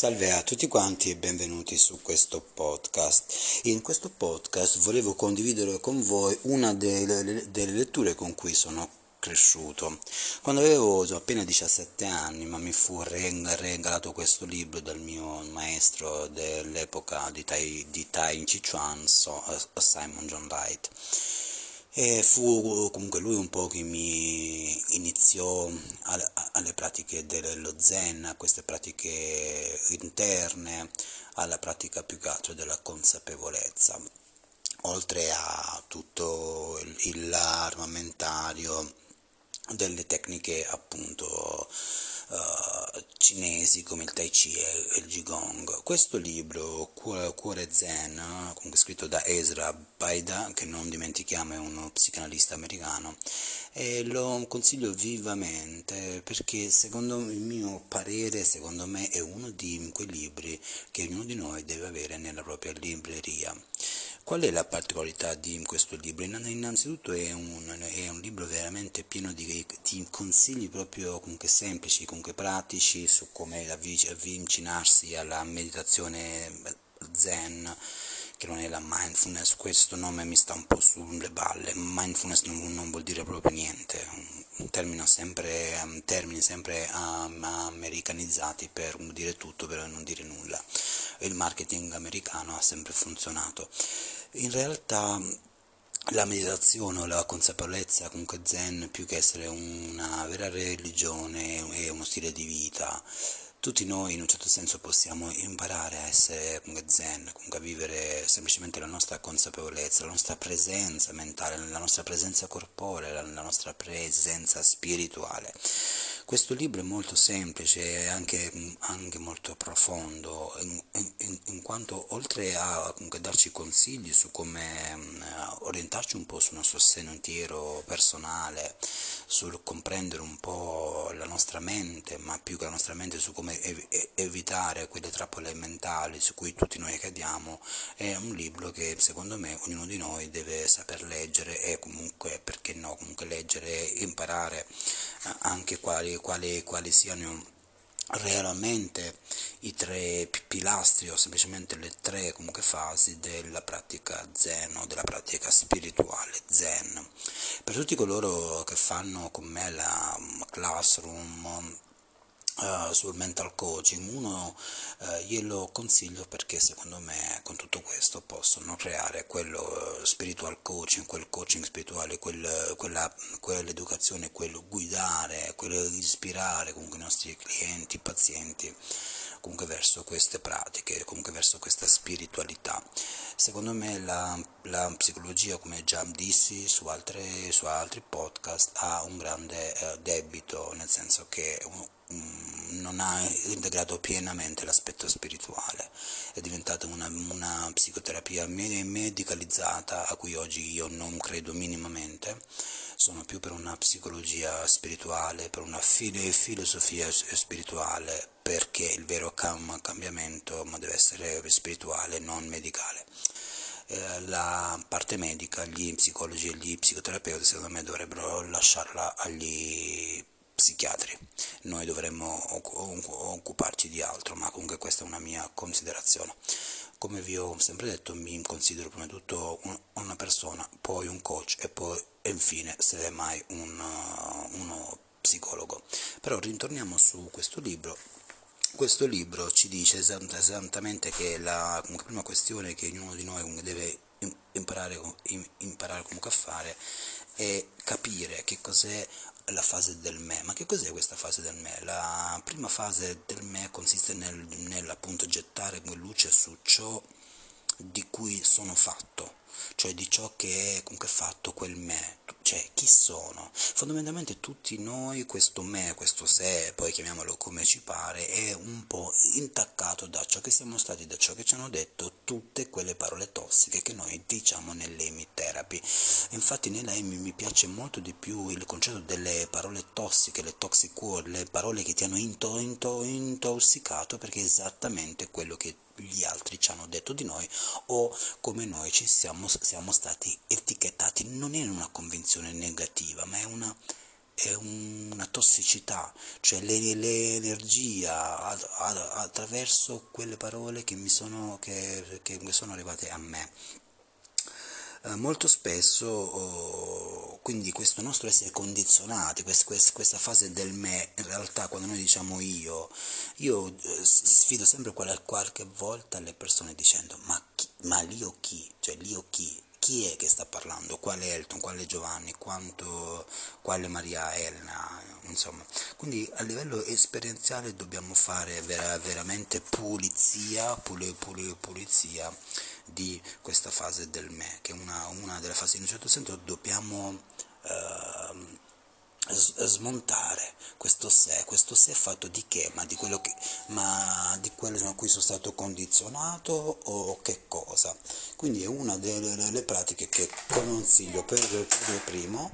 Salve a tutti quanti e benvenuti su questo podcast. In questo podcast volevo condividere con voi una delle, delle letture con cui sono cresciuto. Quando avevo appena 17 anni, ma mi fu regalato questo libro dal mio maestro dell'epoca di Tai, di tai Chi Chuan, Simon John Wright e fu comunque lui un po' che mi iniziò alle, pratiche dello zen, a queste pratiche interne, alla pratica più che altro della consapevolezza, oltre a tutto l'armamentario delle tecniche appunto uh, cinesi come il Tai Chi e il Qigong. Questo libro, Cuore Zen, comunque scritto da Ezra Baida, che non dimentichiamo è uno psicanalista americano, e lo consiglio vivamente perché secondo il mio parere, secondo me è uno di quei libri che ognuno di noi deve avere nella propria libreria. Qual è la particolarità di questo libro? Innanzitutto è un, è un libro veramente pieno di, di, consigli proprio comunque semplici, comunque pratici su come avvicinarsi alla meditazione zen che non è la mindfulness, questo nome mi sta un po' sulle balle, mindfulness non, non vuol dire proprio niente, un termine sempre, termini sempre um, americanizzati per dire tutto, per non dire nulla, il marketing americano ha sempre funzionato. In realtà la meditazione o la consapevolezza comunque zen più che essere una vera religione è uno stile di vita tutti noi in un certo senso possiamo imparare a essere zen, comunque a vivere semplicemente la nostra consapevolezza, la nostra presenza mentale, la nostra presenza corporea, la nostra presenza spirituale. Questo libro è molto semplice e anche, anche, molto profondo, in, in, in, quanto oltre a darci consigli su come uh, orientarci un po' sul nostro sentiero personale, sul comprendere un po' la nostra mente, ma più che la nostra mente su come ev- evitare quelle trappole mentali su cui tutti noi cadiamo, è un libro che secondo me ognuno di noi deve saper leggere e comunque, perché no, comunque leggere e imparare anche quali quali, quali siano realmente i tre pilastri o semplicemente le tre comunque fasi della pratica zen o della pratica spirituale zen. Per tutti coloro che fanno con me la classroom Uh, sul mental coaching, uno uh, glielo consiglio perché secondo me con tutto questo possono creare quello uh, spiritual coaching, quel coaching spirituale, quel, quella, quell'educazione, quello guidare, quello ispirare comunque i nostri clienti, pazienti comunque verso queste pratiche, comunque verso questa spiritualità. Secondo me la, la psicologia, come già dissi su, altre, su altri podcast, ha un grande eh, debito, nel senso che um, non ha integrato pienamente l'aspetto spirituale, è diventata una, una psicoterapia medicalizzata a cui oggi io non credo minimamente sono più per una psicologia spirituale, per una filosofia spirituale, perché il vero cambiamento deve essere spirituale, non medicale. Eh, la parte medica, gli psicologi e gli psicoterapeuti secondo me dovrebbero lasciarla agli psichiatri, noi dovremmo occuparci di altro, ma comunque questa è una mia considerazione. Come vi ho sempre detto, mi considero prima di tutto una persona, poi un coach e poi e infine, se mai, un, uno psicologo. Però ritorniamo su questo libro questo libro ci dice esattamente che la prima questione che ognuno di noi deve imparare, imparare comunque a fare è capire che cos'è la fase del me. Ma che cos'è questa fase del me? La prima fase del me consiste nel, nell'appunto gettare luce su ciò di cui sono fatto, cioè di ciò che è comunque fatto quel me, cioè chi sono. Fondamentalmente tutti noi, questo me, questo sé, poi chiamiamolo come ci pare, è un po' intaccato da ciò che siamo stati, da ciò che ci hanno detto tutte quelle parole tossiche che noi diciamo nell'emi therapy. Infatti nell'emi mi piace molto di più il concetto delle parole tossiche, le toxic word, le parole che ti hanno into, into, intossicato perché è esattamente quello che gli altri ci hanno detto di noi o come noi ci siamo, siamo stati etichettati. Non è una convinzione negativa, ma è una è una tossicità, cioè l'energia attraverso quelle parole che mi sono, che, che sono arrivate a me. Eh, molto spesso oh, quindi questo nostro essere condizionati, quest, quest, questa fase del me, in realtà quando noi diciamo io, io eh, sfido sempre qualche, volta le persone dicendo ma, chi, ma l'io chi? Chi? è che sta parlando, quale Elton, quale Giovanni, quanto, quale Maria Elena, insomma. Quindi a livello esperienziale dobbiamo fare vera, veramente pulizia, pul, pul, pulizia di questa fase del me, che è una, una delle fasi in un certo senso dobbiamo eh, smontare questo sé, questo sé fatto di che? Ma di quello, che, ma di quello a cui sono stato condizionato o che cosa? Quindi è una delle, delle pratiche che consiglio per, per primo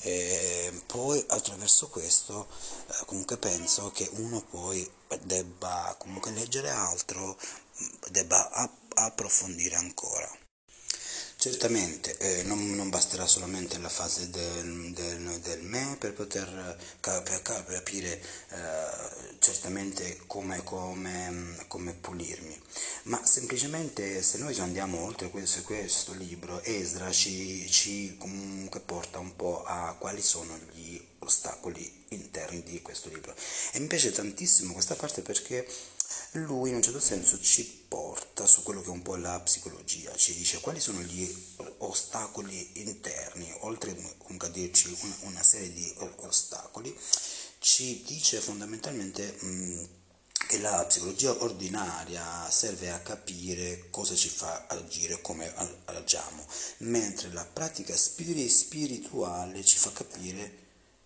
e poi attraverso questo eh, comunque penso che uno poi debba comunque leggere altro, debba approfondire ancora. Certamente eh, non, non, basterà solamente la fase del, del, del me per poter cap- capire eh, certamente come, come, come, pulirmi, ma semplicemente se noi andiamo oltre questo, questo libro, Esdra ci, ci comunque porta un po' a quali sono gli ostacoli interni di questo libro. E mi piace tantissimo questa parte perché lui in un certo senso ci porta su quello che è un po' la psicologia, ci dice quali sono gli ostacoli interni, oltre a dirci una, una serie di ostacoli, ci dice fondamentalmente mh, che la psicologia ordinaria serve a capire cosa ci fa agire, come agiamo, mentre la pratica spirituale ci fa capire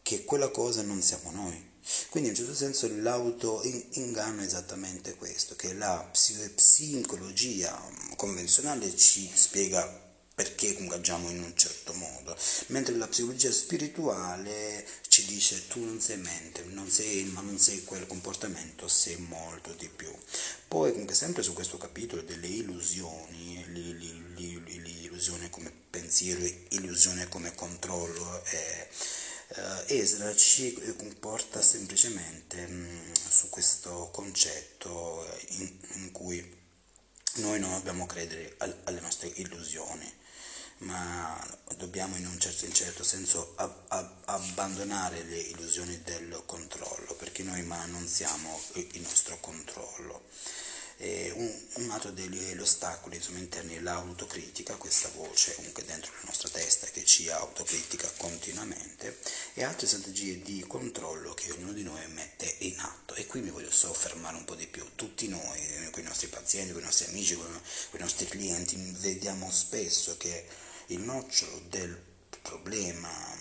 che quella cosa non siamo noi quindi in un certo senso l'auto-inganno è esattamente questo, che la psicologia convenzionale ci spiega perché agiamo in un certo modo, mentre la psicologia spirituale ci dice tu non sei mente, non sei, ma non sei quel comportamento, sei molto di più. Poi comunque sempre su questo capitolo delle illusioni, l'illusione come pensiero, illusione come controllo, eh, eh, Esra ci comporta semplicemente mh, mm, su questo concetto in, in, cui noi non dobbiamo credere al, alle nostre illusioni, ma dobbiamo in un certo, in certo senso ab, ab, abbandonare le illusioni del controllo, perché noi ma non siamo il nostro controllo eh, un, un, altro degli ostacoli insomma, interni è l'autocritica, questa voce comunque dentro la nostra testa che ci autocritica continuamente, e altre strategie di controllo che ognuno di noi mette in atto. E qui mi voglio soffermare un po' di più. Tutti noi, con i nostri pazienti, con i nostri amici, con i nostri clienti, vediamo spesso che il nocciolo del problema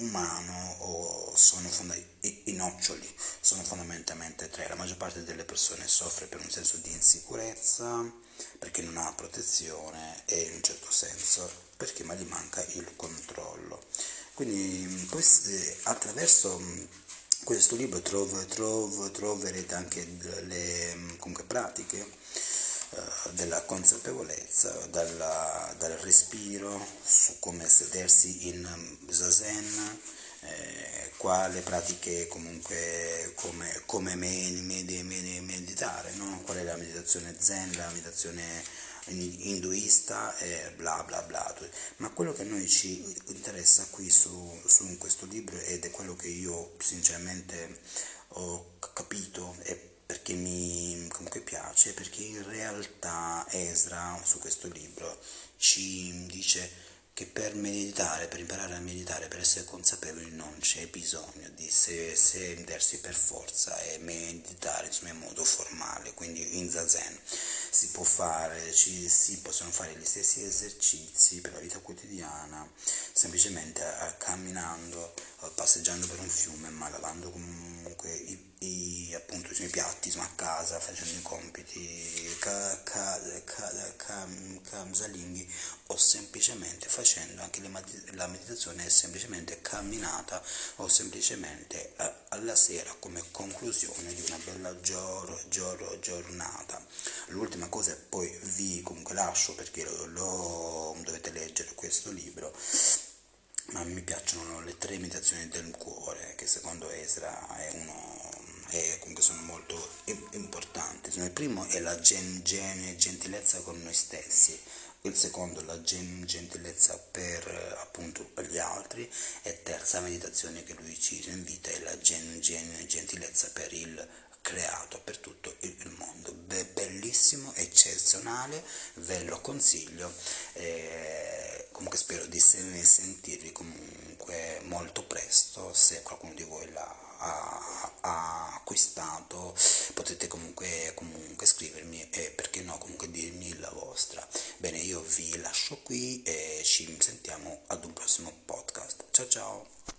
umano o sono i, i, noccioli sono fondamentalmente tre. La maggior parte delle persone soffre per un senso di insicurezza, perché non ha protezione e in un certo senso perché ma gli manca il controllo. Quindi poi, attraverso questo libro trov, trov, troverete anche le comunque, pratiche della consapevolezza, dalla, dal respiro, su come sedersi in zazen, eh, quale pratiche comunque come, come meditare, no? qual è la meditazione zen, la meditazione induista e bla bla bla. Ma quello che a noi ci interessa qui su, su questo libro ed è quello che io sinceramente ho capito e perché mi piace, perché in realtà Esra su questo libro ci dice che per meditare, per imparare a meditare, per essere consapevoli non c'è bisogno di sedersi per forza e meditare insomma, in modo formale, quindi in zazen si può fare, ci, si possono fare gli stessi esercizi per la vita quotidiana, semplicemente eh, camminando, eh, passeggiando per un fiume, ma lavando comunque i, i, appunto, i piatti insomma, a casa, facendo i compiti, ca, ca, ca, camsalinghi o semplicemente facendo anche le, la meditazione semplicemente camminata o semplicemente eh, alla sera come conclusione di una bella gior, gior, giornata. L'ultima cosa e poi vi comunque lascio perché lo, lo dovete leggere questo libro ma mi piacciono le tre meditazioni del cuore, che secondo Esra è uno, è, comunque sono molto importanti. Il primo è la gen, gen, gentilezza con noi stessi, il secondo la gen, gentilezza per appunto gli altri e terza meditazione che lui ci invita è la gen, gen, gentilezza per il creato per tutto il mondo. Be- bellissimo, eccezionale, ve lo consiglio. Eh, spero di sentirvi comunque molto presto. Se qualcuno di voi l'ha ha, acquistato potete comunque, comunque scrivermi e perché no comunque dirmi la vostra. Bene, io vi lascio qui e ci sentiamo ad un prossimo podcast. Ciao ciao!